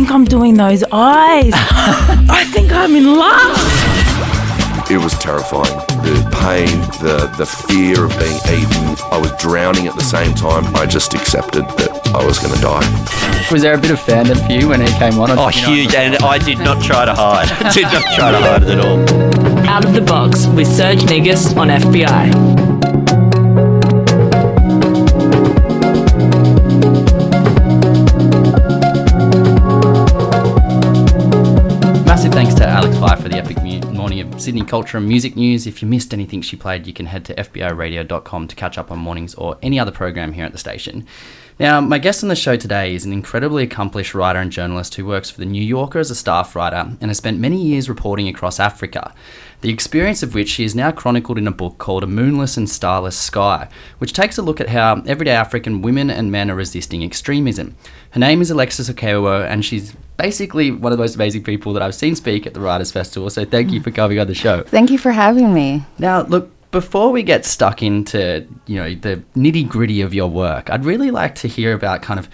think I'm doing those eyes. I think I'm in love. It was terrifying. The pain, the the fear of being eaten. I was drowning at the same time. I just accepted that I was going to die. Was there a bit of fandom for you when he came on? Oh, huge. And I did not try to hide. did not try to hide it at all. Out of the Box with Serge Negus on FBI. Sydney culture and music news. If you missed anything she played, you can head to FBIRadio.com to catch up on mornings or any other program here at the station. Now, my guest on the show today is an incredibly accomplished writer and journalist who works for The New Yorker as a staff writer and has spent many years reporting across Africa. The experience of which she has now chronicled in a book called A Moonless and Starless Sky, which takes a look at how everyday African women and men are resisting extremism. Her name is Alexis Okeowo, and she's basically one of the most amazing people that I've seen speak at the Writers' Festival. So thank you for coming on the show. Thank you for having me. Now, look, before we get stuck into you know the nitty gritty of your work, I'd really like to hear about kind of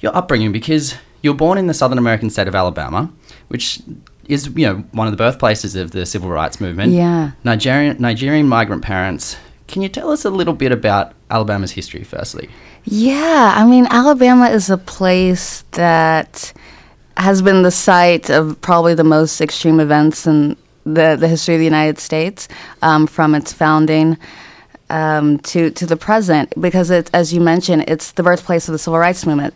your upbringing because you're born in the Southern American state of Alabama, which is you know one of the birthplaces of the civil rights movement. Yeah. Nigerian Nigerian migrant parents. Can you tell us a little bit about Alabama's history, firstly? Yeah, I mean, Alabama is a place that has been the site of probably the most extreme events in the, the history of the United States um, from its founding um, to, to the present. Because, it, as you mentioned, it's the birthplace of the civil rights movement.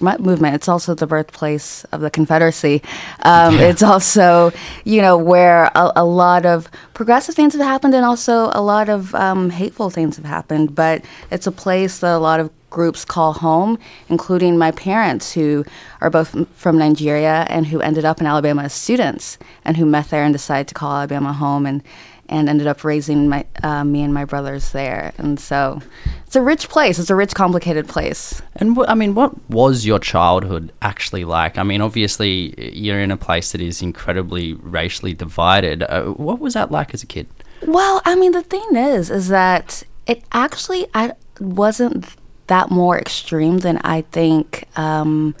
Movement. It's also the birthplace of the Confederacy. Um, It's also, you know, where a, a lot of progressive things have happened and also a lot of um, hateful things have happened. But it's a place that a lot of groups call home, including my parents, who are both from Nigeria and who ended up in Alabama as students and who met there and decided to call Alabama home and, and ended up raising my, uh, me and my brothers there. And so it's a rich place. It's a rich, complicated place. And wh- I mean, what was your childhood actually like? I mean, obviously, you're in a place that is incredibly racially divided. Uh, what was that like as a kid? Well, I mean, the thing is, is that it actually I wasn't that more extreme than I think um,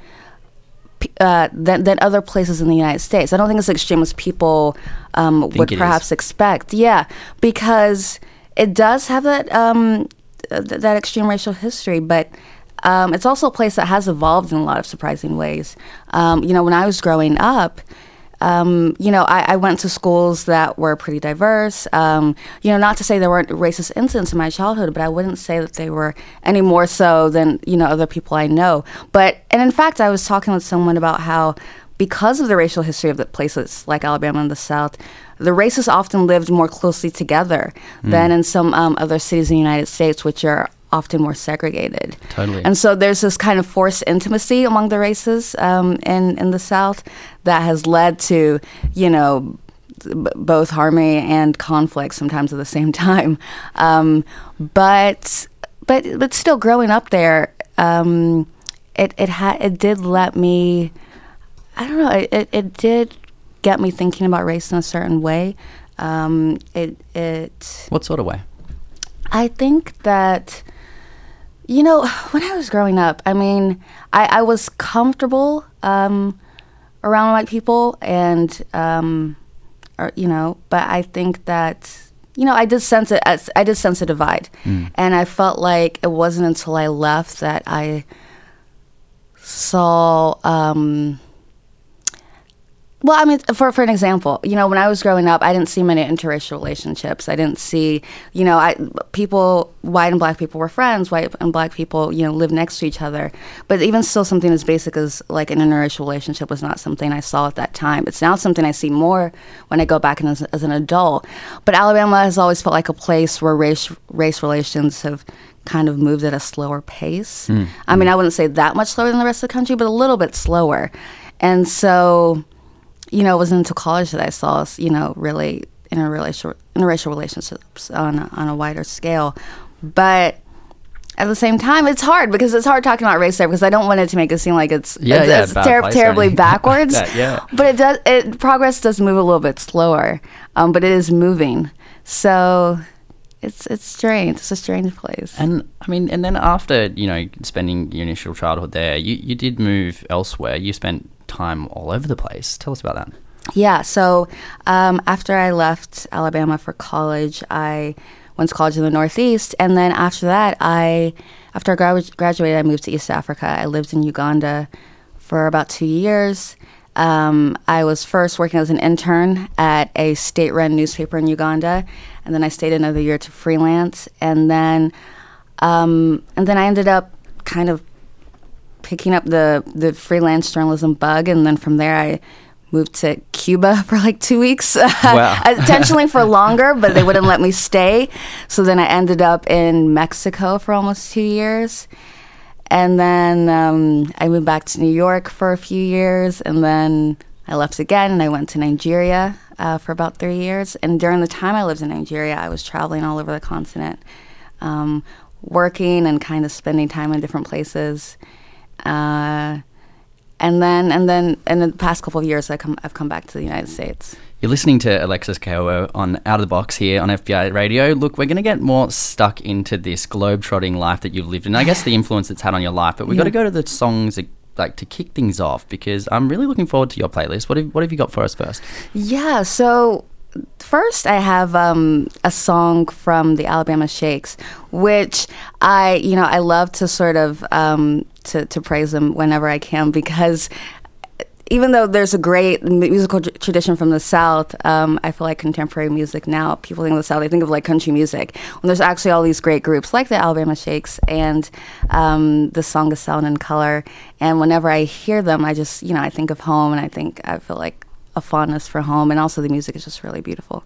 uh, than than other places in the United States. I don't think it's as extreme as people um, would it is. perhaps expect. Yeah, because it does have that um, th- that extreme racial history, but. Um, it's also a place that has evolved in a lot of surprising ways. Um, you know, when I was growing up, um, you know, I, I went to schools that were pretty diverse. Um, you know, not to say there weren't racist incidents in my childhood, but I wouldn't say that they were any more so than, you know, other people I know. But, and in fact, I was talking with someone about how because of the racial history of the places like Alabama and the South, the races often lived more closely together than in some um, other cities in the United States, which are often more segregated. Totally. And so there's this kind of forced intimacy among the races um, in in the South that has led to, you know, b- both harmony and conflict sometimes at the same time. Um, but but but still, growing up there, um, it it had it did let me. I don't know. It, it, it did get me thinking about race in a certain way. Um, it it What sort of way? I think that, you know, when I was growing up, I mean, I, I was comfortable um, around white people, and, um, or, you know, but I think that, you know, I did sense it. as- I did sense a divide, and I felt like it wasn't until I left that I saw. Um, well, I mean, for for an example, you know, when I was growing up, I didn't see many interracial relationships. I didn't see, you know, I people, white and black people were friends. White and black people, you know, lived next to each other. But even still, something as basic as like an interracial relationship was not something I saw at that time. It's now something I see more when I go back and as, as an adult. But Alabama has always felt like a place where race race relations have kind of moved at a slower pace. Hmm. I mean, I wouldn't say that much slower than the rest of the country, but a little bit slower. And so you know, it wasn't until college that I saw, you know, really interracial interracial relationships on a, on a wider scale. But at the same time, it's hard because it's hard talking about race there because I don't want it to make it seem like it's Yeah, it's, yeah, it's ter- terribly backwards. that, yeah. But it does it progress does move a little bit slower, um, but it is moving. So it's it's strange. It's a strange place. And I mean, and then after you know spending your initial childhood there, you you did move elsewhere. You spent time all over the place. Tell us about that. Yeah, so um, after I left Alabama for college, I went to college in the Northeast, and then after that, I after I gradu- graduated, I moved to East Africa. I lived in Uganda for about two years. Um, I was first working as an intern at a state-run newspaper in Uganda, and then I stayed another year to freelance, and then um, and then I ended up kind of picking up the the freelance journalism bug, and then from there I moved to Cuba for like two weeks, Wow. intentionally for longer, but they wouldn't let me stay. So then I ended up in Mexico for almost two years. And then um, I moved back to New York for a few years, and then I left again, and I went to Nigeria uh, for about three years. And during the time I lived in Nigeria, I was traveling all over the continent, um, working and kind of spending time in different places. Uh, and then, and then, in the past couple of years, I come, I've come back to the United States. You're listening to Alexis Ko on Out of the Box here on FBI Radio. Look, we're going to get more stuck into this globe-trotting life that you've lived, and I guess the influence it's had on your life. But we've got to go to the songs like to kick things off because I'm really looking forward to your playlist. What have, what have you got for us first? Yeah, so first I have um, a song from the Alabama Shakes, which I, you know, I love to sort of um, to, to praise them whenever I can because even though there's a great musical tr- tradition from the South, um, I feel like contemporary music now, people think of the South, they think of like country music. When there's actually all these great groups like the Alabama Shakes and um, the Song of Sound and Color. And whenever I hear them, I just, you know, I think of home and I think I feel like a fondness for home. And also the music is just really beautiful.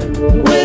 We.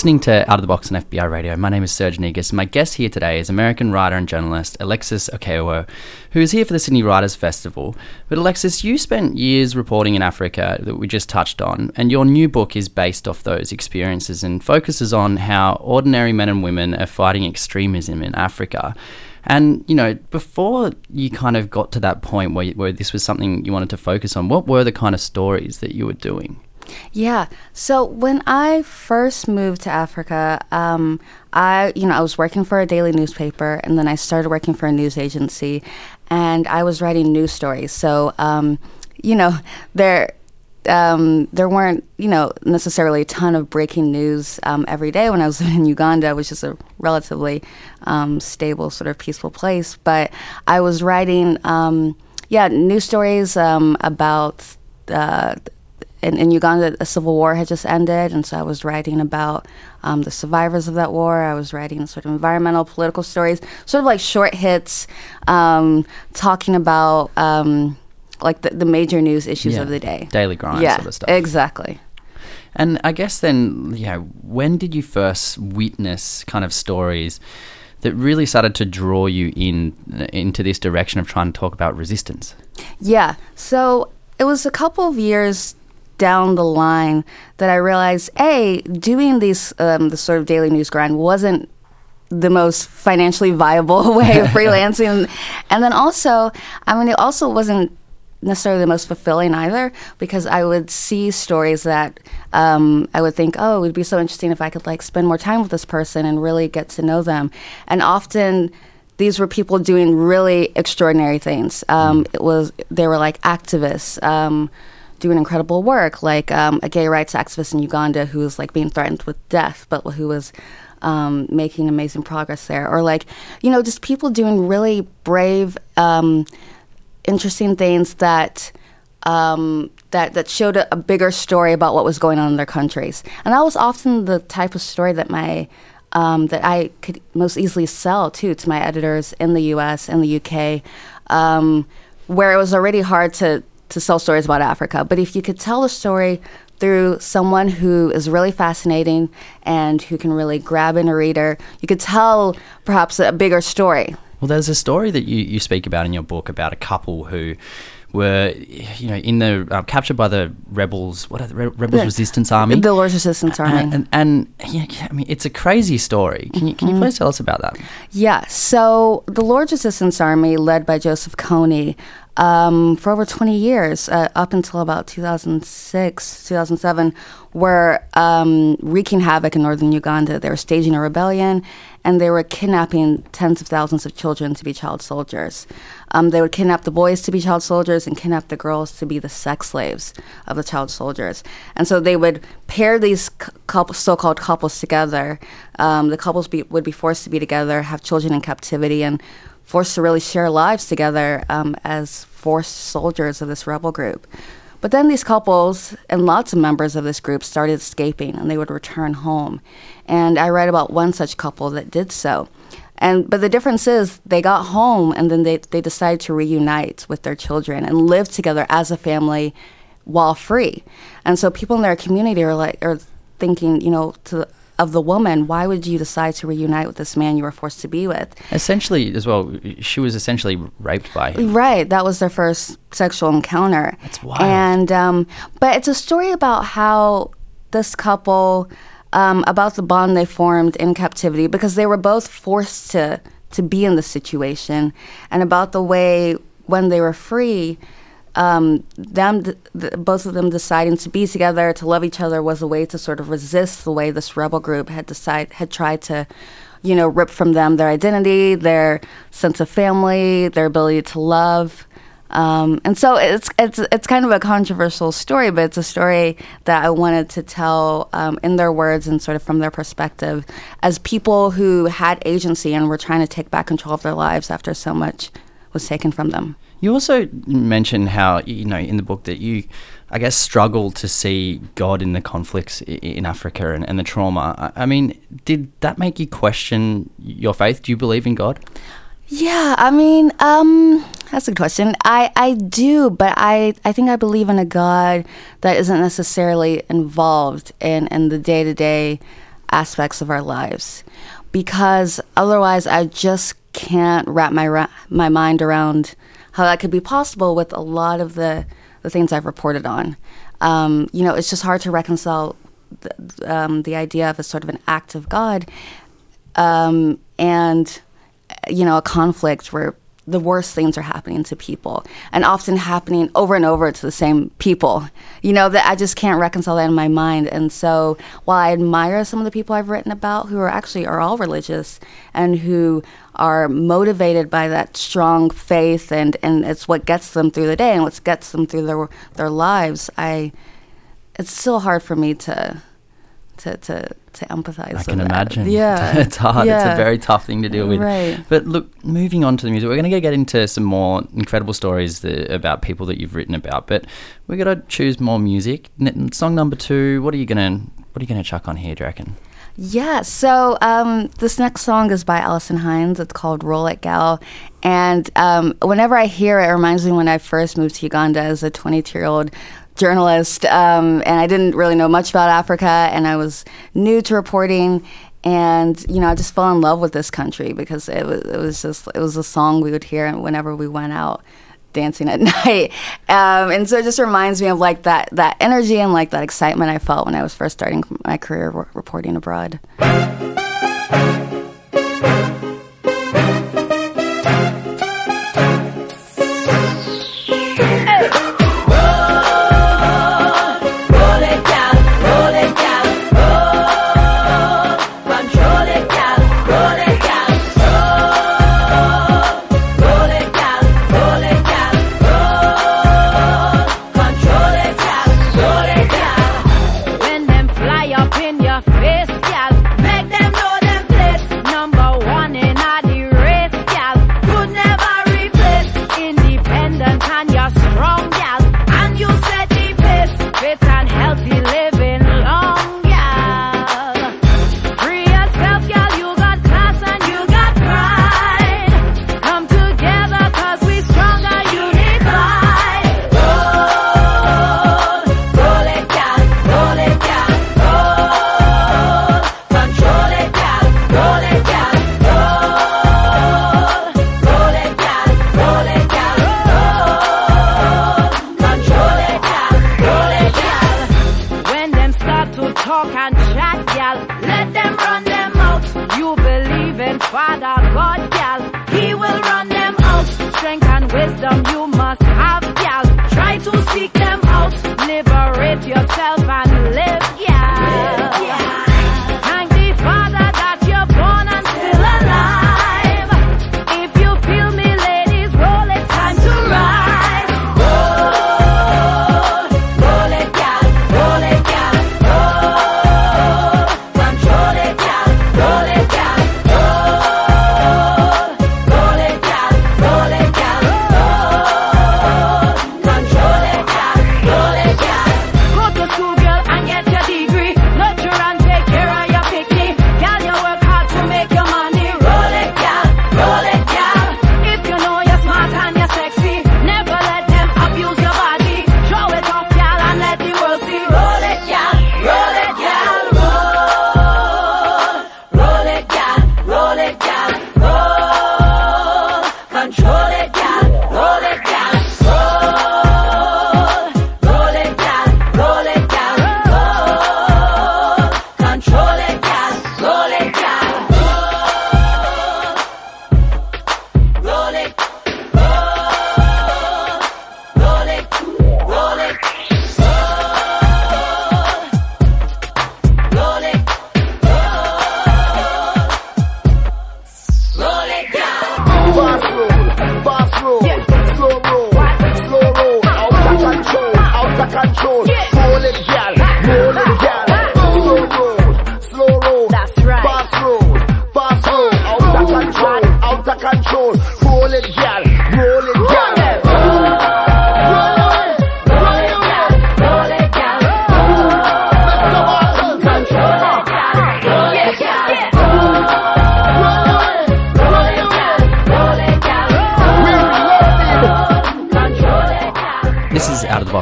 Listening to Out of the Box on FBI Radio. My name is Serge Negus. My guest here today is American writer and journalist Alexis Okeowo, who is here for the Sydney Writers Festival. But Alexis, you spent years reporting in Africa that we just touched on, and your new book is based off those experiences and focuses on how ordinary men and women are fighting extremism in Africa. And you know, before you kind of got to that point where where this was something you wanted to focus on, what were the kind of stories that you were doing? Yeah. So when I first moved to Africa, um, I, you know, I was working for a daily newspaper, and then I started working for a news agency, and I was writing news stories. So, um, you know, there. Um, there weren't, you know, necessarily a ton of breaking news um, every day when I was in Uganda, which is a relatively um, stable, sort of peaceful place. But I was writing, um, yeah, news stories about uh, in, in Uganda, a civil war had just ended, and so I was writing about um, the survivors of that war. I was writing sort of environmental, political stories, sort of like short hits, um, talking about um, like the, the, major news issues yeah. of the day, daily grind yeah, sort of stuff. Exactly. And I guess then, yeah, when did you first witness kind of stories? that really started to draw you in into this direction of trying to talk about resistance? Yeah. So it was a couple of years down the line that I realized, a doing these um, the sort of daily news grind wasn't the most financially viable way of freelancing, and then also, I mean, it also wasn't necessarily the most fulfilling either because I would see stories that um, I would think, oh, it would be so interesting if I could like spend more time with this person and really get to know them, and often these were people doing really extraordinary things. Um, it was they were like activists. Um, doing incredible work, like um, a gay rights activist in Uganda who was like being threatened with death, but who was um, making amazing progress there, or like you know just people doing really brave, um, interesting things that. Um, that that showed a, a, bigger story about what was going on in their countries, and that was often the type of story that my um, that I could most easily sell too to my editors in the U.S. and the U.K., um, where it was already hard to to sell stories about Africa. But if you could tell a story through someone who is really fascinating and who can really grab in a reader, you could tell perhaps a bigger story. Well, there's a story that you, you speak about in your book about a couple who were, you know, in the uh, captured by the rebels. What are the Re- rebels resistance army? The Lord's Resistance Army. And, and, and yeah, I mean, it's a crazy story. Can you can you mm-hmm. please tell us about that? Yeah. So the Lord's Resistance Army, led by Joseph Kony, um, for over 20 years, uh, up until about 2006, 2007, were um, wreaking havoc in northern Uganda. They were staging a rebellion and they were kidnapping tens of thousands of children to be child soldiers. Um, they would kidnap the boys to be child soldiers and kidnap the girls to be the sex slaves of the child soldiers. And so they would pair these couple, so-called couples together. Um, the couples be, would be forced to be together, have children in captivity, and forced to really share lives together um, as forced soldiers of this rebel group. But then these couples and lots of members of this group started escaping and they would return home. And I read about one such couple that did so. And but the difference is they got home and then they, they decided to reunite with their children and live together as a family while free. And so people in their community are like are thinking, you know, to of the woman, why would you decide to reunite with this man you were forced to be with? Essentially, as well, she was essentially raped by him. Right, that was their first sexual encounter. That's wild. And um, but it's a story about how this couple, um, about the bond they formed in captivity, because they were both forced to to be in the situation, and about the way when they were free um, them, th- both of them deciding to be together, to love each other, was a way to sort of resist the way this rebel group had decide had tried to, you know, rip from them their identity, their sense of family, their ability to love. Um, and so it's it's it's kind of a controversial story, but it's a story that I wanted to tell um, in their words and sort of from their perspective, as people who had agency and were trying to take back control of their lives after so much was taken from them. You also mentioned how you know in the book that you, I guess, struggle to see God in the conflicts in Africa and, and the trauma. I mean, did that make you question your faith? Do you believe in God? Yeah, I mean, um, that's a good question. I, I do, but I, I think I believe in a God that isn't necessarily involved in, in the day to day aspects of our lives because otherwise I just can't wrap my ra- my mind around how that could be possible with a lot of the the things I've reported on. Um, you know, it's just hard to reconcile the, um, the idea of a sort of an act of God um, and you know a conflict where the worst things are happening to people and often happening over and over to the same people. You know that i just can't reconcile that in my mind. And so while i admire some of the people i've written about who are actually are all religious and who are motivated by that strong faith and and it's what gets them through the day and what gets them through their their lives i it's still hard for me to to to, to empathize I can that. imagine. yeah it's hard. It's a very tough thing to deal with. Right. But look, moving on to the music, we're going to get into some more incredible stories that, about people that you've written about. But we're going to choose more music. N- song number two. What are you going to What are you going to chuck on here? Do you reckon? Yeah, so um, this next song is by Alison Hinds. It's called Roll It Gal. And um, whenever I hear it, it reminds me when I first moved to Uganda as a 22 year old journalist. Um, and I didn't really know much about Africa, and I was new to reporting. And you know, I just fell in love with this country because it was it was just it was a song we would hear whenever we went out dancing at night. Um, and so it just reminds me of like that that energy and like that excitement I felt when I was first starting my career re- reporting abroad.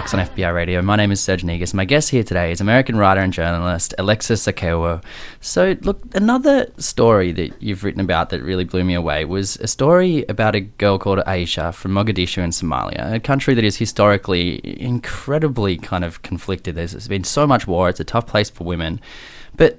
Talks on FBI Radio. My name is Serge Negus. My guest here today is American writer and journalist Alexis Okeowo. So, look, another story that you've written about that really blew me away was a story about a girl called Aisha from Mogadishu in Somalia, a country that is historically incredibly kind of conflicted. There's, been so much war. It's a tough place for women, but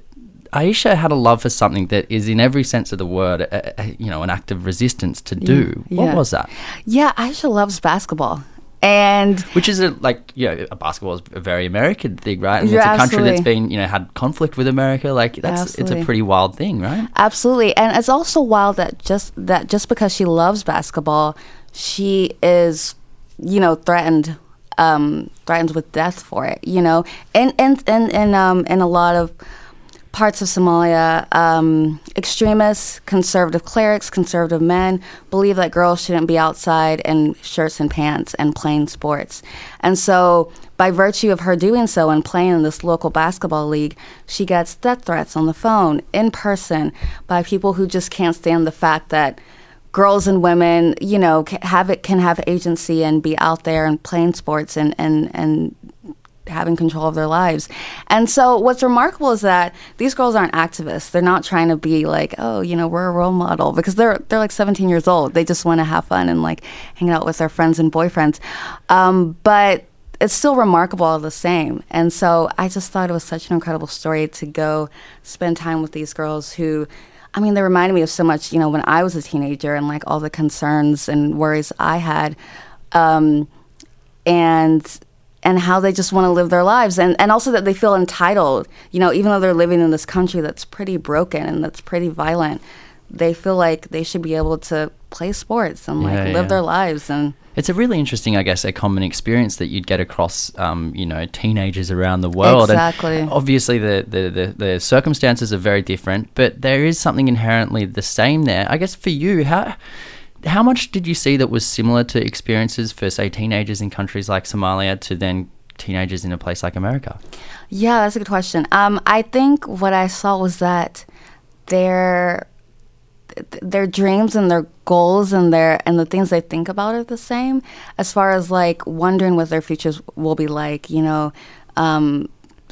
Aisha had a love for something that is, in every sense of the word, a, a, you know, an act of resistance to do. yeah. What was that? Yeah, Aisha loves basketball. And Which is a, like you know, a basketball is a very American thing, right? And it's a country that's been you know had conflict with America. Like that's it's a pretty wild thing, right? Absolutely, and it's also wild that just that just because she loves basketball, she is, you know, threatened, um, threatened with death for it. You know, and and and and um, in a lot of parts of Somalia, um, extremists, conservative clerics, conservative men believe that girls shouldn't be outside in shirts and pants and playing sports. And so, by virtue of her doing so and playing in this local basketball league, she gets death threats on the phone, in person, by people who just can't stand the fact that girls and women, you know, have it can have agency and be out there and playing sports and and and having control of their lives. And so what's remarkable is that these girls aren't activists. They're not trying to be like, oh, you know, we're a role model because they're they're like 17 years old. They just want to have fun and like hang out with their friends and boyfriends. Um, but it's still remarkable all the same. And so I just thought it was such an incredible story to go spend time with these girls who I mean, they reminded me of so much, you know, when I was a teenager and like all the concerns and worries I had. Um, and and how they just want to live their lives and, and also that they feel entitled you know even though they're living in this country that's pretty broken and that's pretty violent they feel like they should be able to play sports and like Yeah, live yeah. their lives and It's a really interesting, I guess, a common experience that you'd get across, um, you know, teenagers around the world. And Exactly. obviously, the, the, the, the circumstances are very different, but there is something inherently the same there. I guess for you, how how much did you see that was similar to experiences for, say, teenagers in countries like Somalia to then teenagers in a place like America? Yeah, that's a good question. Um, I think what I saw was that their their dreams and their goals and their and the things they think about are the same. As far as like wondering what their futures will be like, you know, um,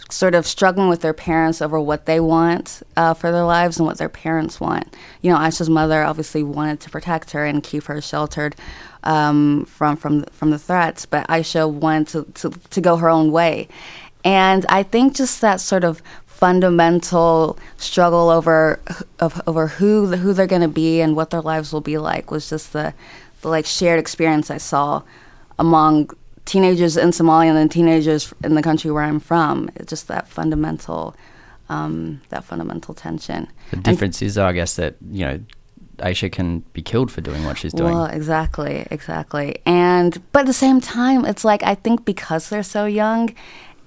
sort of struggling with their parents over what they want uh, for their lives and what their parents want. You know, Aisha's mother obviously wanted to protect her and keep her sheltered um, from from from the threats, but Aisha wanted to, to to go her own way, and I think just that sort of fundamental struggle over of, over who who they're going to be and what their lives will be like was just the the like shared experience I saw among teenagers in Somalia and then teenagers in the country where I'm from. It's just that fundamental um, that fundamental tension. The And- difference is, I guess, that, you know, Aisha can be killed for doing what she's doing. Well, exactly, exactly. And but at the same time, it's like I think because they're so young,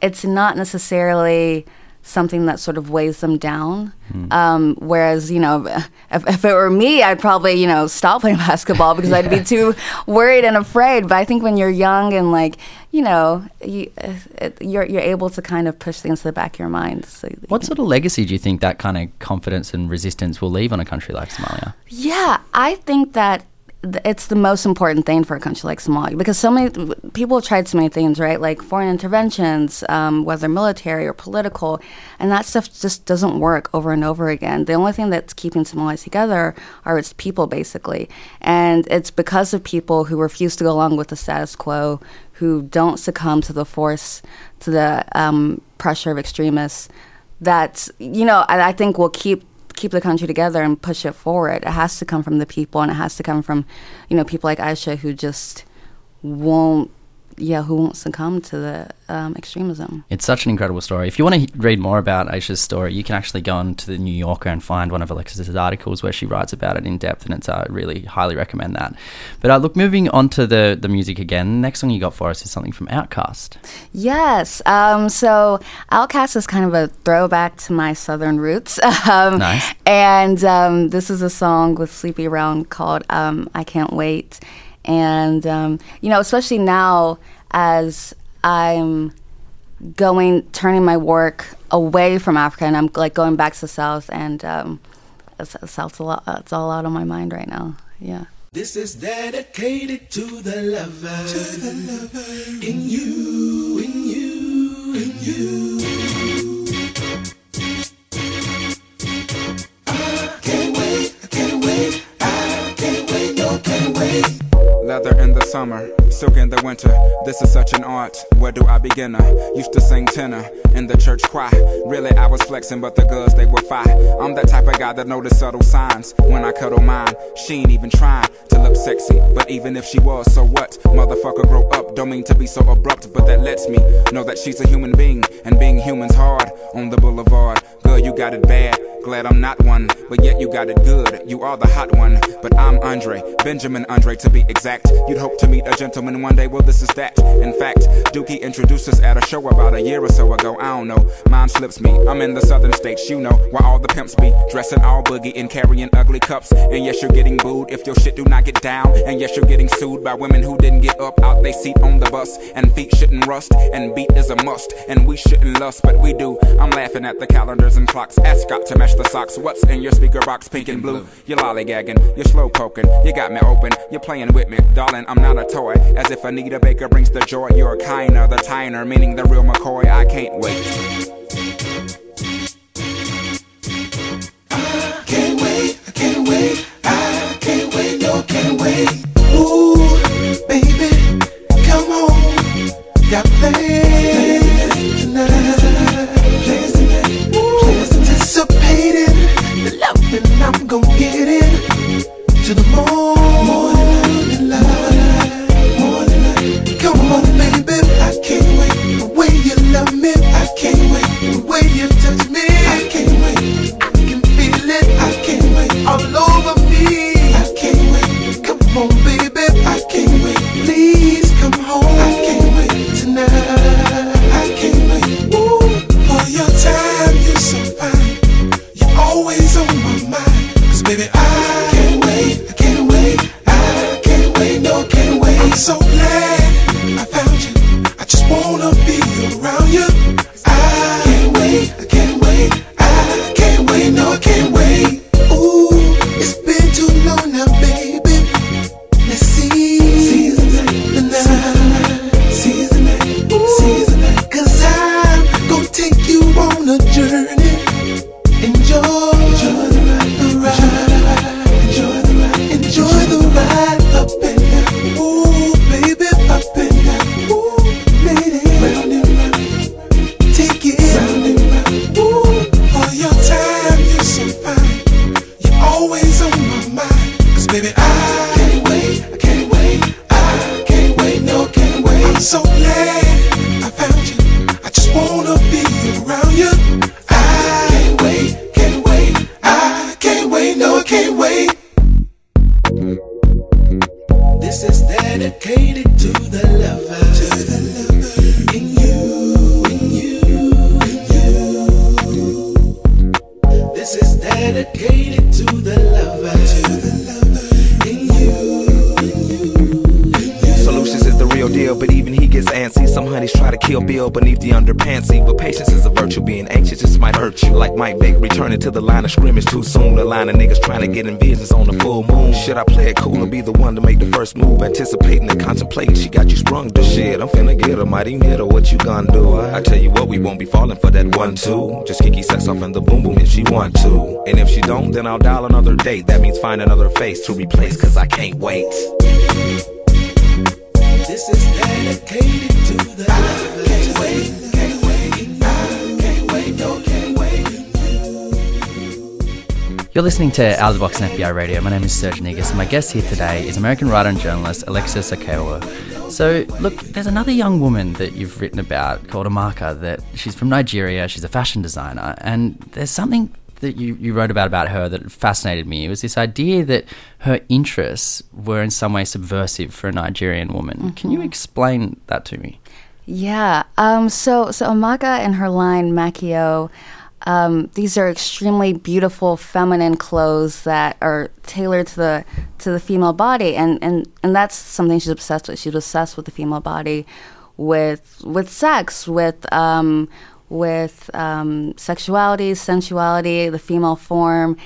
it's not necessarily something that sort of weighs them down. Um, whereas, you know, if, if it were me, I'd probably, you know, stop playing basketball because I'd be too worried and afraid. But I think when you're young and like, you know, you, uh, it, you're you're able to kind of push things to the back of your mind. So, you What can- sort of legacy do you think that kind of confidence and resistance will leave on a country like Somalia? Yeah, I think that th- it's the most important thing for a country like Somalia because so many people have tried so many things, right? Like foreign interventions, um, whether military or political, and that stuff just doesn't work over and over again. The only thing that's keeping Somalia together are its people, basically, and it's because of people who refuse to go along with the status quo, who don't succumb to the force, to the um, pressure of extremists. That you know, I, I think will keep keep the country together and push it forward. It has to come from the people, and it has to come from, you know, people like Aisha who just won't, yeah, who won't succumb to the um, extremism. It's such an incredible story. If you want to he- read more about Aisha's story, you can actually go on to the New Yorker and find one of Alexis's articles where she writes about it in depth, and it's uh, really highly recommend that. But uh, look, moving on to the the music again. The Next song you got for us is something from Outkast. Yes. Um, so Outkast is kind of a throwback to my southern roots. um, Nice. And um, this is a song with Sleepy Brown called um, I Can't Wait. And, um, you know, especially now as I'm going, turning my work away from Africa and I'm like going back to the South and um, the South's a lot, it's all out on my mind right now. Yeah. This is dedicated to the lover, to the lover in you, in you, in you. Summer, silk in the winter. This is such an art. Where do I begin? I used to sing tenor in the church choir. Really, I was flexing, but the girls they were fine. I'm that type of guy that notice subtle signs when I cuddle mine. She ain't even trying to look sexy, but even if she was, so what? Motherfucker, grow up. Don't mean to be so abrupt, but that lets me know that she's a human being, and being human's hard on the boulevard. Girl, you got it bad. Glad I'm not one, but yet you got it good. You are the hot one, but I'm Andre, Benjamin Andre to be exact. You'd hope to meet a gentleman one day, well, this is that. In fact, Dookie introduced us at a show about a year or so ago. I don't know, mine slips me. I'm in the southern states, you know, where all the pimps be dressing all boogie and carrying ugly cups. And yes, you're getting booed if your shit do not get down. And yes, you're getting sued by women who didn't get up out they seat on the bus. And feet shouldn't rust, and beat is a must. And we shouldn't lust, but we do. I'm laughing at the calendars and clocks. Ascot to match the socks. What's in your speaker box, pink and blue? You're lollygagging, you're slow poking, you got me open, you're playing with me, darling. I'm not a toy. As if Anita Baker brings the joy, you're kinder, the tiner, meaning the real McCoy. I can't wait. I can't wait, I can't wait, I can't wait, no, can't wait. Ooh, baby, come on, got plans tonight, plans tonight, plans anticipating the loving I'm gonna get in to the morning I can't wait. The way you touch scrimmage too soon. The line of niggas trying to get in business on the full moon. Should I play it cool or be the one to make the first move? Anticipating and contemplating, she got you sprung to shit. I'm finna get her, mighty middle, what you gonna do? I tell you what, we won't be falling for that one, two. Just kiki sex off in the boom boom if she want to. And if she don't, then I'll dial another date. That means find another face to replace, cause I can't wait. This is dedicated to the lover. Can't wait, You're listening to Out of the Box on FBI Radio. My name is Serge Negus, and my guest here today is American writer and journalist Alexis Okeowo. So, look, there's another young woman that you've written about called Amaka. That she's from Nigeria. She's a fashion designer, and there's something that you, you wrote about about her that fascinated me. It was this idea that her interests were in some way subversive for a Nigerian woman. Can you explain that to me? Yeah. Um, so so Amaka and her line Makio, um, these are extremely beautiful feminine clothes that are tailored to the to the female body, and and and that's something she's obsessed with. She's obsessed with the female body, with with sex, with um, with um, sexuality, sensuality, the female form.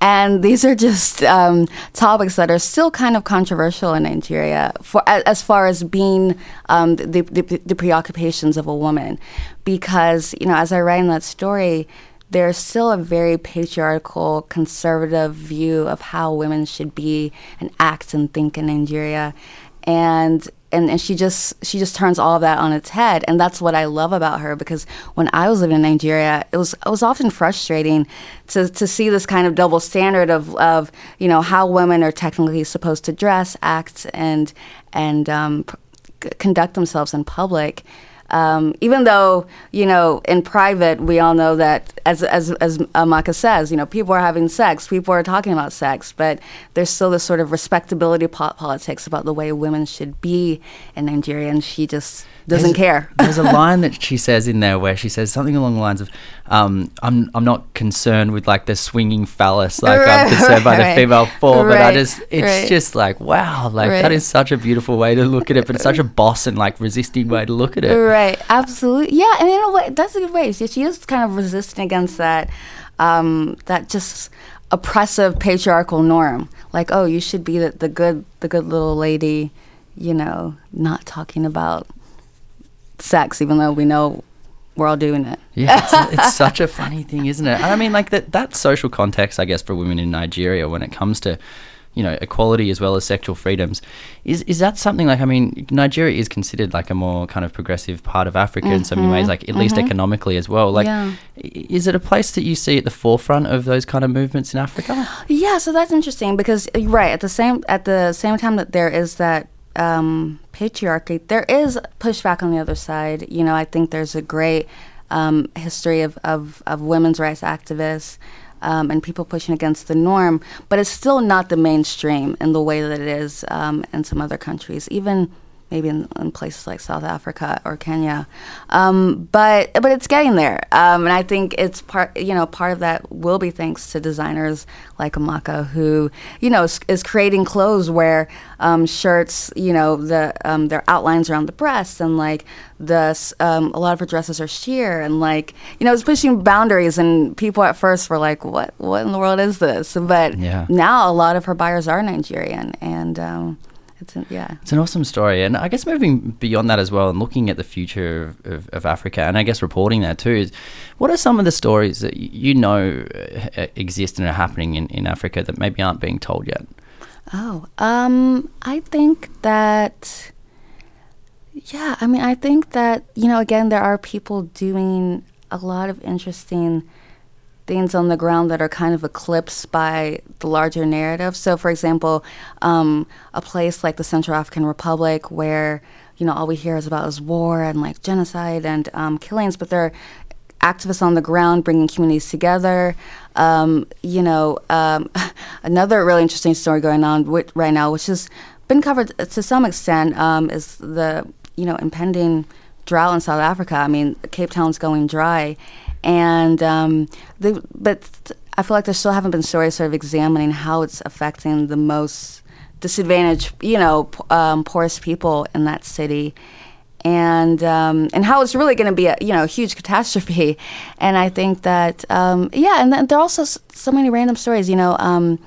And these are just um, topics that are still kind of controversial in Nigeria for as far as being um, the, the, the preoccupations of a woman, because you know, as I write in that story, there's still a very patriarchal, conservative view of how women should be and act and think in Nigeria, and and, and she just she just turns all of that on its head. And that's what I love about her because when I was living in Nigeria it was it was often frustrating to, to see this kind of double standard of, of you know how women are technically supposed to dress act and and um, conduct themselves in public um, even though you know in private we all know that as as as Amaka says you know people are having sex people are talking about sex but there's still this sort of respectability po- politics about the way women should be in Nigeria and she just doesn't There's- care There's a line that she says in there where she says something along the lines of, um, "I'm I'm not concerned with like the swinging phallus, like I'm Right, concerned by the right, female form." But I just, it's right. just like, wow, like that Right. is such a beautiful way to look at it, but it's such a boss and like resisting way to look at it. Right, absolutely. Yeah, and in a way, that's a good way. She, she is kind of resisting against that, um, that just oppressive patriarchal norm. Like, oh, you should be the, the good, the good little lady, you know, not talking about sex, even though we know we're all doing it. Yeah, it's, it's such a funny thing, isn't it? And I mean, like that that social context, I guess, for women in Nigeria when it comes to, you know, equality as well as sexual freedoms, is is that something like? I mean, Nigeria is considered like a more kind of progressive part of Africa in so many ways, Mhm, like at least mhm. economically as well. Like, Yeah. is it a place that you see at the forefront of those kind of movements in Africa? Yeah, so that's interesting because right at the same at the same time that there is that um, patriarchy, there is pushback on the other side. You know, I think there's a great um, history of, of, of women's rights activists um, and people pushing against the norm, but it's still not the mainstream in the way that it is um, in some other countries, even maybe in, in places like South Africa or Kenya. Um, but but it's getting there, um, and I think it's part you know part of that will be thanks to designers like Amaka, who you know is, is creating clothes where um, shirts you know the um, their outlines around the breast and like the um, a lot of her dresses are sheer and like you know it's pushing boundaries and people at first were like what what in the world is this but Yeah. now a lot of her buyers are Nigerian and it's yeah It's an awesome story, and I guess moving beyond that as well, and looking at the future of, of, of Africa, and I guess reporting that too is, what are some of the stories that you know uh, exist and are happening in, in Africa that maybe aren't being told yet? Oh, um, I think that, yeah, I mean, I think that, you know, again, there are people doing a lot of interesting things on the ground that are kind of eclipsed by the larger narrative. So, for example, um, a place like the Central African Republic, where you know all we hear is about is war and like genocide and um, killings, but there are activists on the ground bringing communities together. Um, you know, um, another really interesting story going on with, right now, which has been covered to some extent, um, is the you know impending drought in South Africa. I mean, Cape Town's going dry, and um, the, but I feel like there still haven't been stories sort of examining how it's affecting the most disadvantaged, you know, p- um, poorest people in that city. And um, and how it's really going to be a you know huge catastrophe, and I think that um, yeah, and then there are also s- so many random stories, you know, um,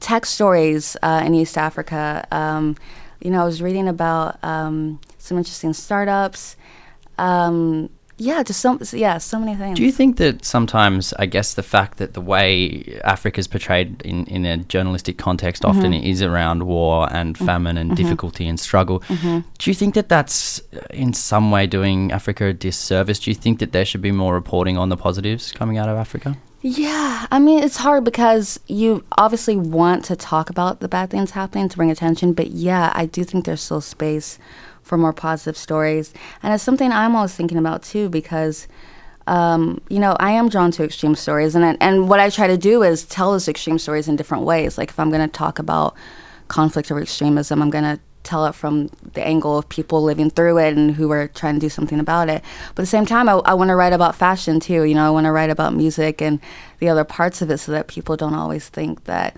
tech stories uh, in East Africa. Um, you know, I was reading about some interesting startups. Um, yeah, just so yeah, so many things. Do you think that sometimes, I guess, the fact that the way Africa is portrayed in, in a journalistic context often Mhm. is around war and famine and mhm. difficulty and struggle, Mhm. do you think that that's uh, in some way doing Africa a disservice? Do you think that there should be more reporting on the positives coming out of Africa? Yeah, I mean, it's hard because you obviously want to talk about the bad things happening to bring attention, but yeah, I do think there's still space for more positive stories. And it's something I'm always thinking about too because, um, you know, I am drawn to extreme stories. And, I- and what I try to do is tell those extreme stories in different ways. Like if I'm going to talk about conflict or extremism, I'm going to tell it from the angle of people living through it and who are trying to do something about it. But at the same time, I, I want to write about fashion too. You know, I want to write about music and the other parts of it so that people don't always think that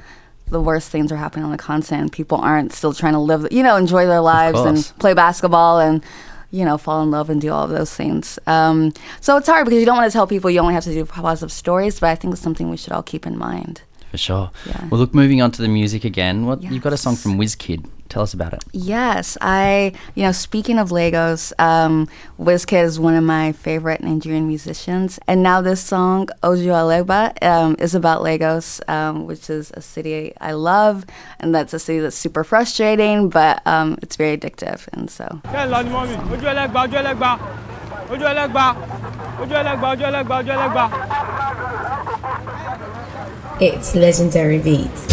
the worst things are happening on the continent people aren't still trying to live, you know, enjoy their lives and play basketball and, you know, fall in love and do all of those things. Um, so it's hard because you don't want to tell people you only have to do positive stories, but I think it's something we should all keep in mind. For sure. Yeah. Well, look, moving on to the music again. What you've got a song from Wizkid. Tell us about it. Yes, I, you know, speaking of Lagos, um, Wizkid is one of my favorite Nigerian musicians. And now this song, Ojuelegba, um, is about Lagos, um, which is a city I love. And that's a city that's super frustrating, but um, it's very addictive. And so, It's legendary beats.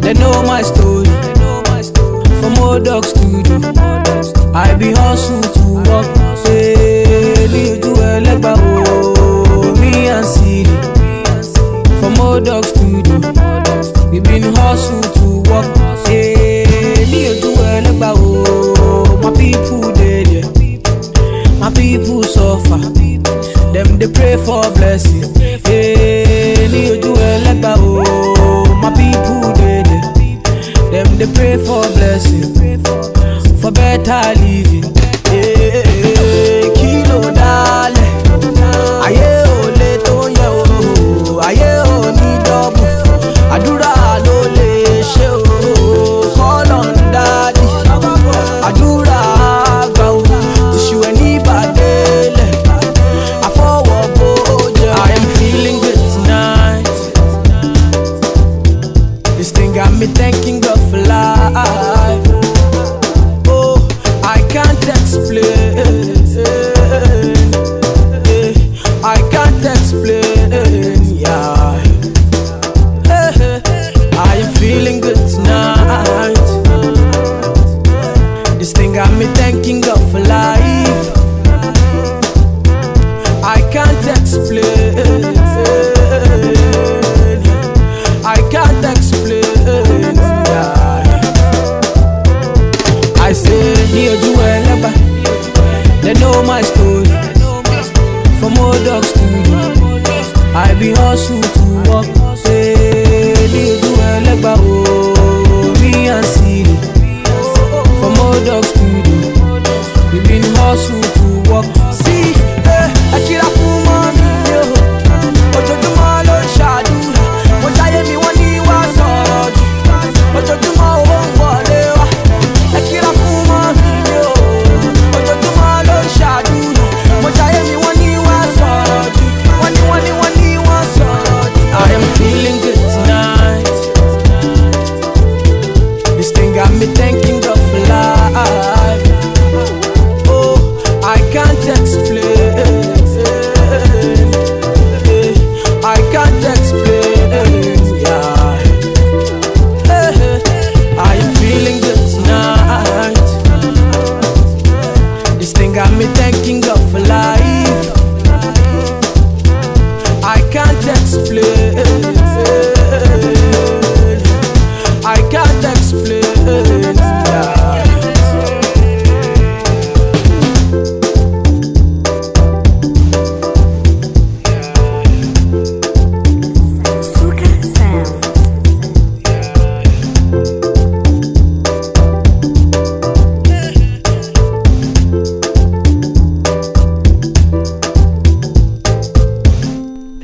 They know my story. From I be hustle dog studio, we been hustle to work. Hey, ní ojú ẹlẹ́gbà o, my people dey there, my people suffer. Dem dey pray for blessing. Hey, ní ojú ẹlẹ́gbà o, my people dey there, dem dey pray for blessing, for better.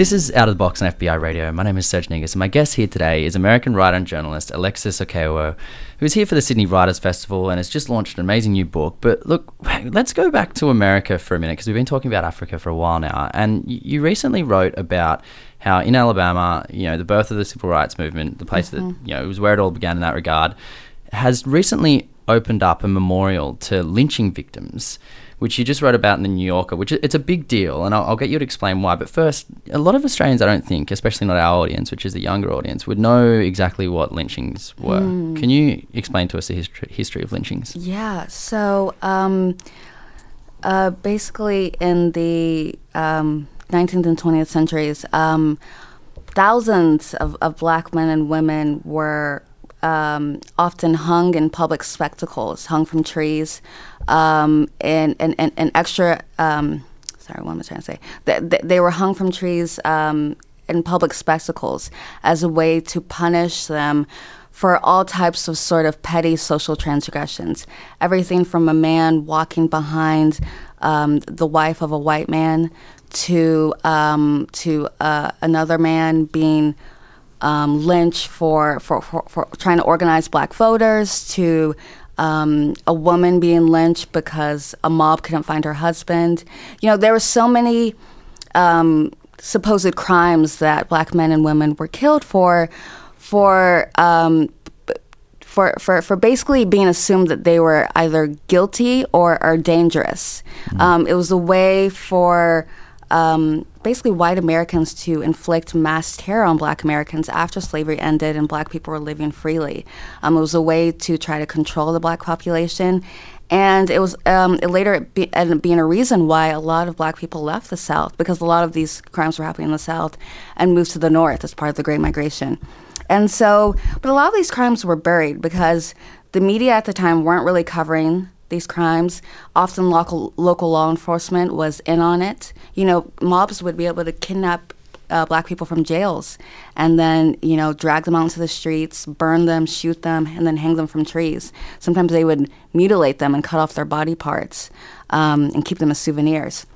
This is Out of the Box on FBI Radio. My name is Serge Negus, and my guest here today is American writer and journalist Alexis Okeowo, who's here for the Sydney Writers Festival and has just launched an amazing new book. But look, let's go back to America for a minute because we've been talking about Africa for a while now. And you recently wrote about how in Alabama, you know, the birth of the civil rights movement, the place that, mm-hmm. you know, it was where it all began in that regard, has recently opened up a memorial to lynching victims, which you just wrote about in the New Yorker, which it's a big deal, and I'll, I'll get you to explain why. But first, a lot of Australians, I don't think, especially not our audience, which is the younger audience, would know exactly what lynchings were. Mm. Can you explain to us the history, history of lynchings? Yeah. So um, uh, basically, in the um, 19th and 20th centuries, um, thousands of, of black men and women were um, often hung in public spectacles, hung from trees, um, in, in, in, in extra um, sorry, what am I trying to say? They, they were hung from trees um, in public spectacles as a way to punish them for all types of sort of petty social transgressions. Everything from a man walking behind um, the wife of a white man to um, to uh, another man being um, lynched for, for, for, for trying to organize black voters to um, a woman being lynched because a mob couldn't find her husband. You know, there were so many um, supposed crimes that black men and women were killed for, for um, for, for, for basically being assumed that they were either guilty or are dangerous. Um, it was a way for um, basically white Americans to inflict mass terror on black Americans after slavery ended and black people were living freely. Um, it was a way to try to control the black population. And it was um, it later be, ended up being a reason why a lot of black people left the South because a lot of these crimes were happening in the South and moved to the North as part of the Great Migration. And so, but a lot of these crimes were buried because the media at the time weren't really covering these crimes. Often local local law enforcement was in on it. You know, mobs would be able to kidnap uh, black people from jails and then you know drag them out into the streets, burn them, shoot them, and then hang them from trees. Sometimes they would mutilate them and cut off their body parts um, and keep them as souvenirs.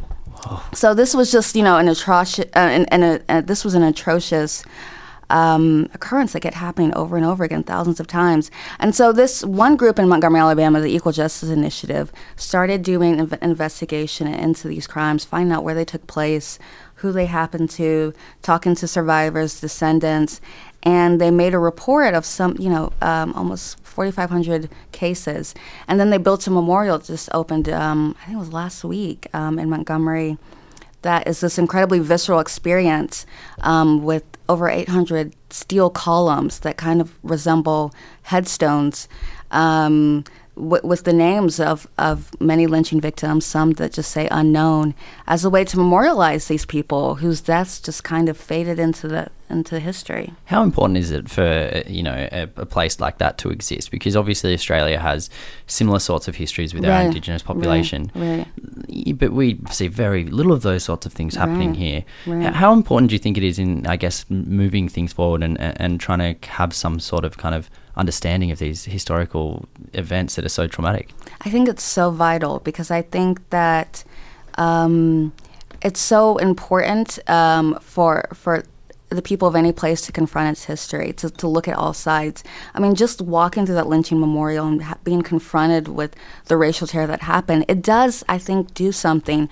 So this was just you know an atrocious, uh, and, and a, uh, this was an atrocious um, occurrence that kept happening over and over again, thousands of times. And so this one group in Montgomery, Alabama, the Equal Justice Initiative, started doing inv- investigation into these crimes, finding out where they took place, who they happened to, talking to survivors, descendants, and they made a report of some, you know, um, almost 4,500 cases. And then they built a memorial, just opened, um, I think it was last week um, in Montgomery that is this incredibly visceral experience um, with over 800 steel columns that kind of resemble headstones. Um, w- with the names of, of many lynching victims, some that just say unknown, as a way to memorialize these people whose deaths just kind of faded into the into history. How important is it for you know a, a place like that to exist? Because obviously Australia has similar sorts of histories with our Indigenous population, right. Y- but we see very little of those sorts of things happening Right, here. right. How important do you think it is in, I guess, moving things forward and and trying to have some sort of kind of understanding of these historical events that are so traumatic? I think it's so vital because I think that um, it's so important um, for for the people of any place to confront its history, to, to look at all sides. I mean, just walking through that lynching memorial and ha- being confronted with the racial terror that happened, it does, I think, do something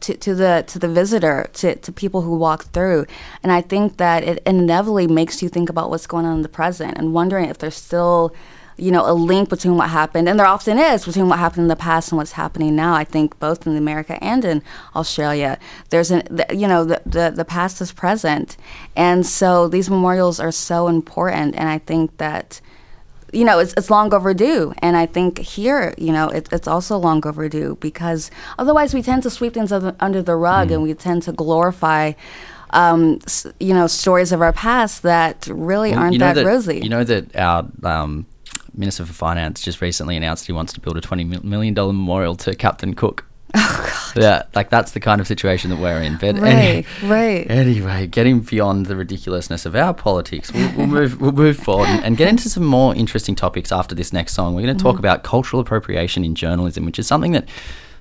to, to, the to the visitor, to, to people who walk through. And I think that it inevitably makes you think about what's going on in the present and wondering if there's still you know, a link between what happened, and there often is between what happened in the past and what's happening now. I think both in America and in Australia, there's an, the, you know, the, the the past is present, and so these memorials are so important. And I think that, you know, it's it's long overdue. And I think here, you know, it, it's also long overdue because otherwise we tend to sweep things under, the rug, and we tend to glorify. Um, you know, stories of our past that really Well, aren't you know that, rosy. You know that our um, Minister for Finance just recently announced he wants to build a $20 million memorial to Captain Cook. Oh God! Yeah, like that's the kind of situation that we're in. But any- Right, right. Anyway, getting beyond the ridiculousness of our politics, we'll, we'll move we'll move forward and, and get into some more interesting topics after this next song. We're going to talk Mhm. about cultural appropriation in journalism, which is something that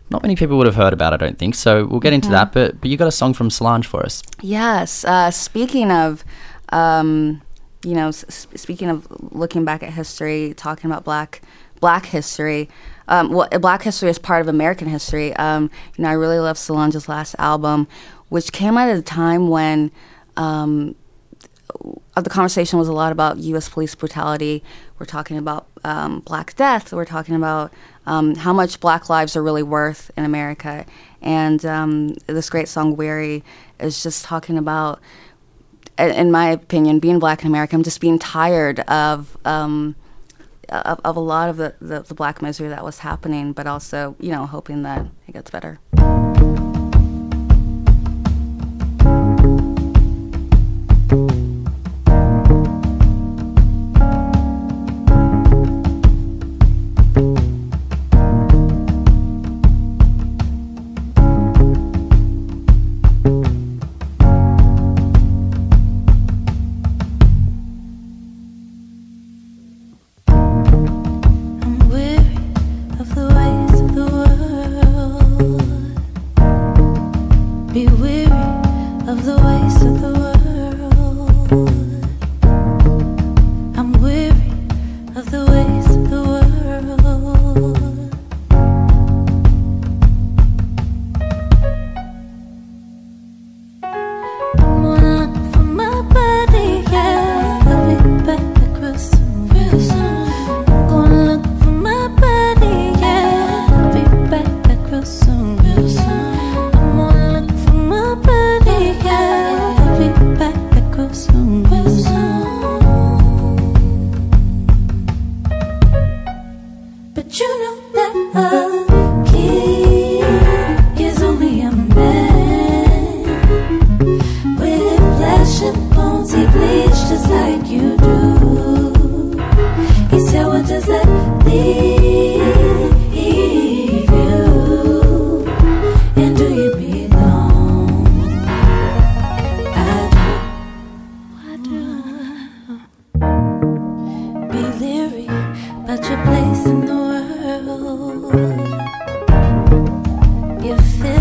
not many people would have heard about. I don't think so. We'll get into Mhm. that. But but you got a song from Solange for us. Yes. Uh, speaking of, um, you know, s- speaking of looking back at history, talking about black black history. Um, well, Black history is part of American history. Um, you know, I really love Solange's last album, which came out at a time when. Um, uh, the conversation was a lot about U.S. police brutality. We're talking about um, Black death. We're talking about um, how much Black lives are really worth in America. And um, this great song, "Weary," is just talking about, in my opinion, being Black in America. I'm just being tired of. Um, of, of a lot of the, the, the black misery that was happening, but also, you know, hoping that it gets better. You're feeling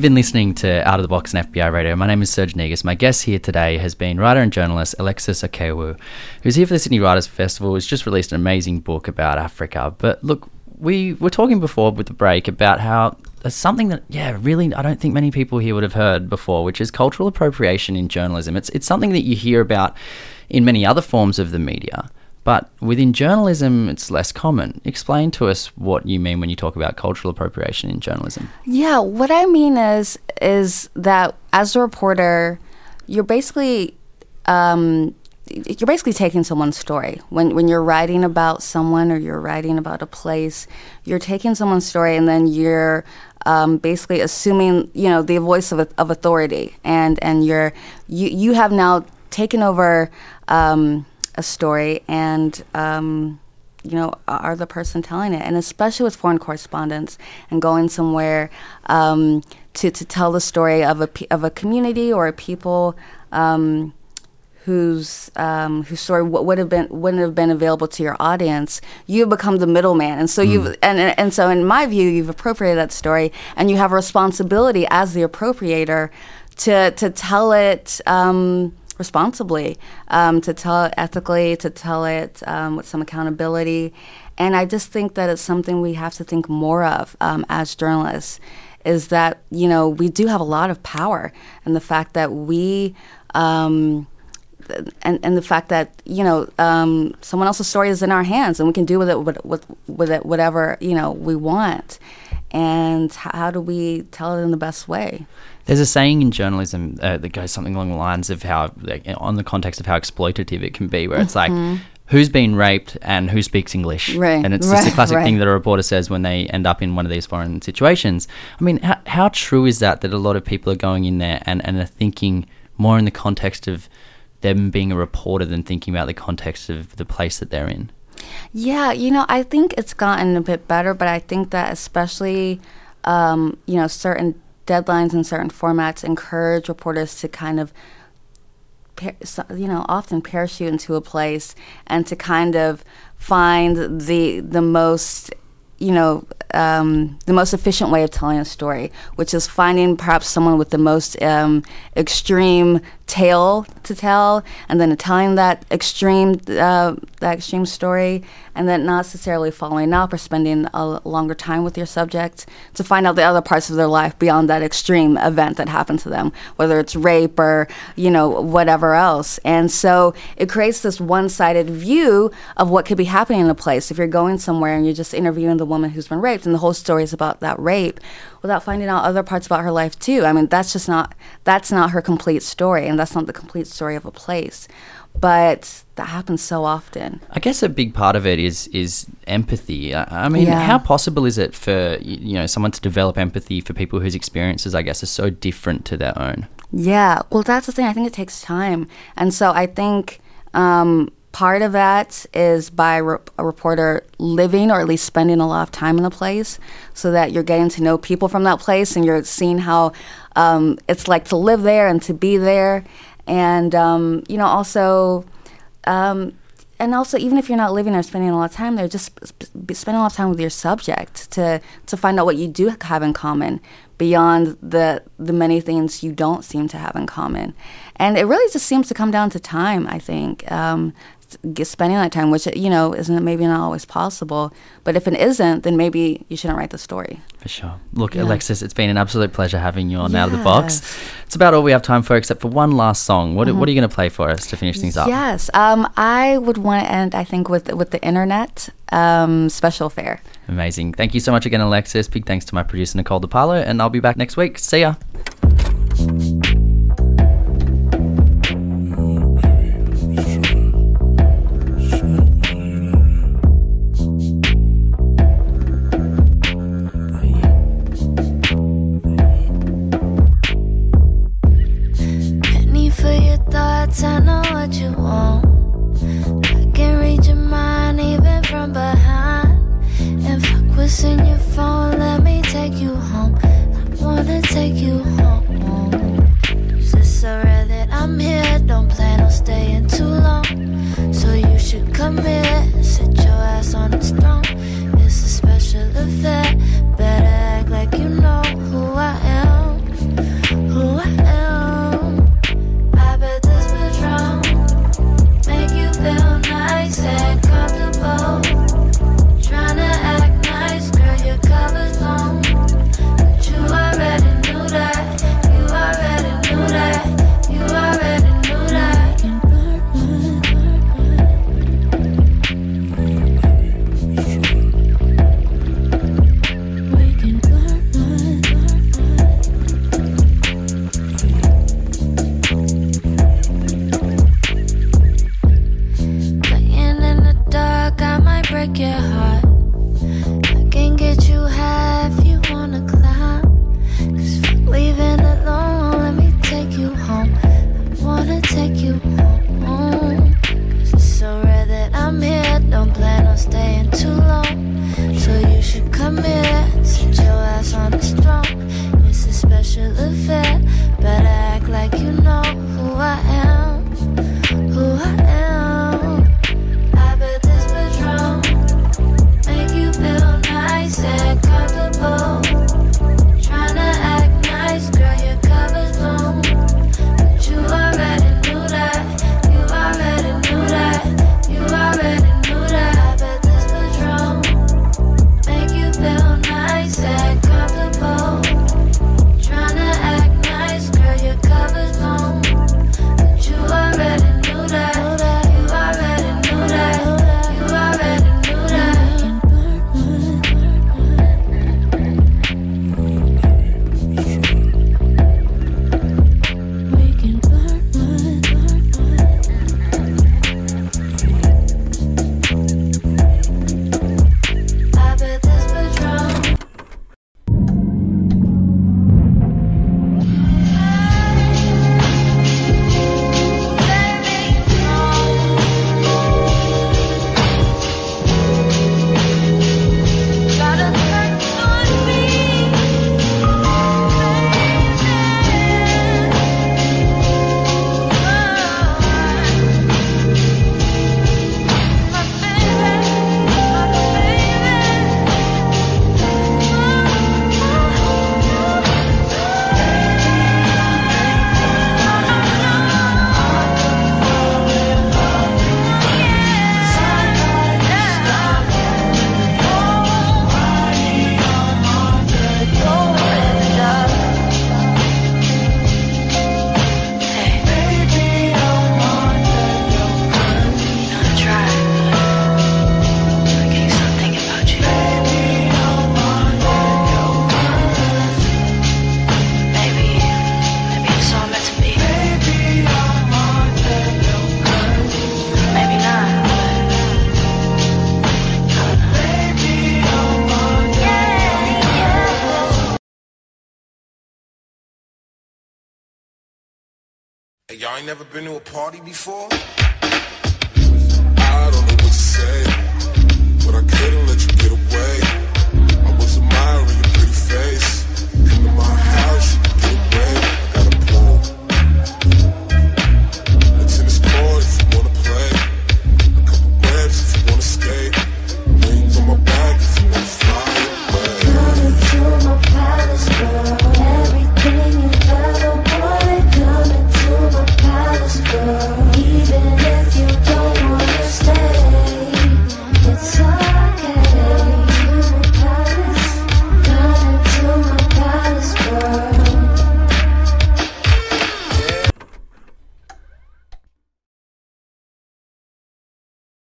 You've been listening to Out of the Box and FBI Radio. My name is Serge Negus. My guest here today has been writer and journalist Alexis Okeowo, who's here for the Sydney Writers Festival. who's just released an amazing book about Africa. But look, we were talking before with the break about how there's something that, yeah, really, I don't think many people here would have heard before, which is cultural appropriation in journalism. It's it's something that you hear about in many other forms of the media. But within journalism, it's less common. Explain to us what you mean when you talk about cultural appropriation in journalism. Yeah, what I mean is is that as a reporter, you're basically um, you're basically taking someone's story when when you're writing about someone or you're writing about a place. You're taking someone's story and then you're um, basically assuming you know the voice of, of authority and and you're you you have now taken over um, a story and um, you know are the person telling it and especially with foreign correspondence and going somewhere um, to, to tell the story of a of a community or a people um, whose um, whose story w- would have been wouldn't have been available to your audience, you become the middleman, and so you've and and and so in my view, you've appropriated that story, and you have a responsibility as the appropriator to to tell it. Um, responsibly, um, to tell it ethically, to tell it um, with some accountability. And I just think that it's something we have to think more of um, as journalists is that, you know, we do have a lot of power. And the fact that we, um, and, and the fact that, you know, um, someone else's story is in our hands and we can do with it, with, with, with it whatever, you know, we want. And how, do we tell it in the best way? There's a saying in journalism uh, that goes something along the lines of how, like, on the context of how exploitative it can be, where it's Mhm. like, who's been raped and who speaks English? Right, And it's just a right, classic thing that a reporter says when they end up in one of these foreign situations. I mean, how, how true is that that a lot of people are going in there and, and are thinking more in the context of them being a reporter than thinking about the context of the place that they're in? Yeah, you know, I think it's gotten a bit better, but I think that especially, um, you know, certain deadlines and certain formats encourage reporters to kind of you know, often parachute into a place and to kind of find the the most you know, um, the most efficient way of telling a story, which is finding perhaps someone with the most um, extreme tale to tell, and then telling that extreme uh, that extreme story, and then not necessarily following up or spending a longer time with your subject to find out the other parts of their life beyond that extreme event that happened to them, whether it's rape or you know whatever else. And so it creates this one-sided view of what could be happening in a place. If you're going somewhere and you're just interviewing the woman who's been raped, and the whole story is about that rape, without finding out other parts about her life too. I mean, that's just not that's not her complete story, and that's not the complete story of a place. But that happens so often. I guess a big part of it is is empathy. I, I mean, Yeah. how possible is it for you know someone to develop empathy for people whose experiences, I guess, are so different to their own? Yeah, well, that's the thing. I think it takes time, and so I think um, part of that is by re- a reporter living or at least spending a lot of time in a place, so that you're getting to know people from that place and you're seeing how um, it's like to live there and to be there, and um, you know also. Um, and also, even if you're not living there, spending a lot of time there, just sp- a lot of time with your subject to to find out what you do have in common beyond the the many things you don't seem to have in common. And it really just seems to come down to time. I think um, spending that time, which you know isn't maybe not always possible, but if it isn't, then maybe you shouldn't write the story. For sure. Look, Yeah. Alexis, it's been an absolute pleasure having you on Out of the Box. It's about all we have time for, except for one last song. What, Mhm. what are you going to play for us to finish things up? Yes, um, I would want to end. I think with with the internet um, Special Affair. Amazing. Thank you so much again, Alexis. Big thanks to my producer, Nicole DePaulo, and I'll be back next week. See ya. Never been to a party before? I don't know what to say, but I couldn't let you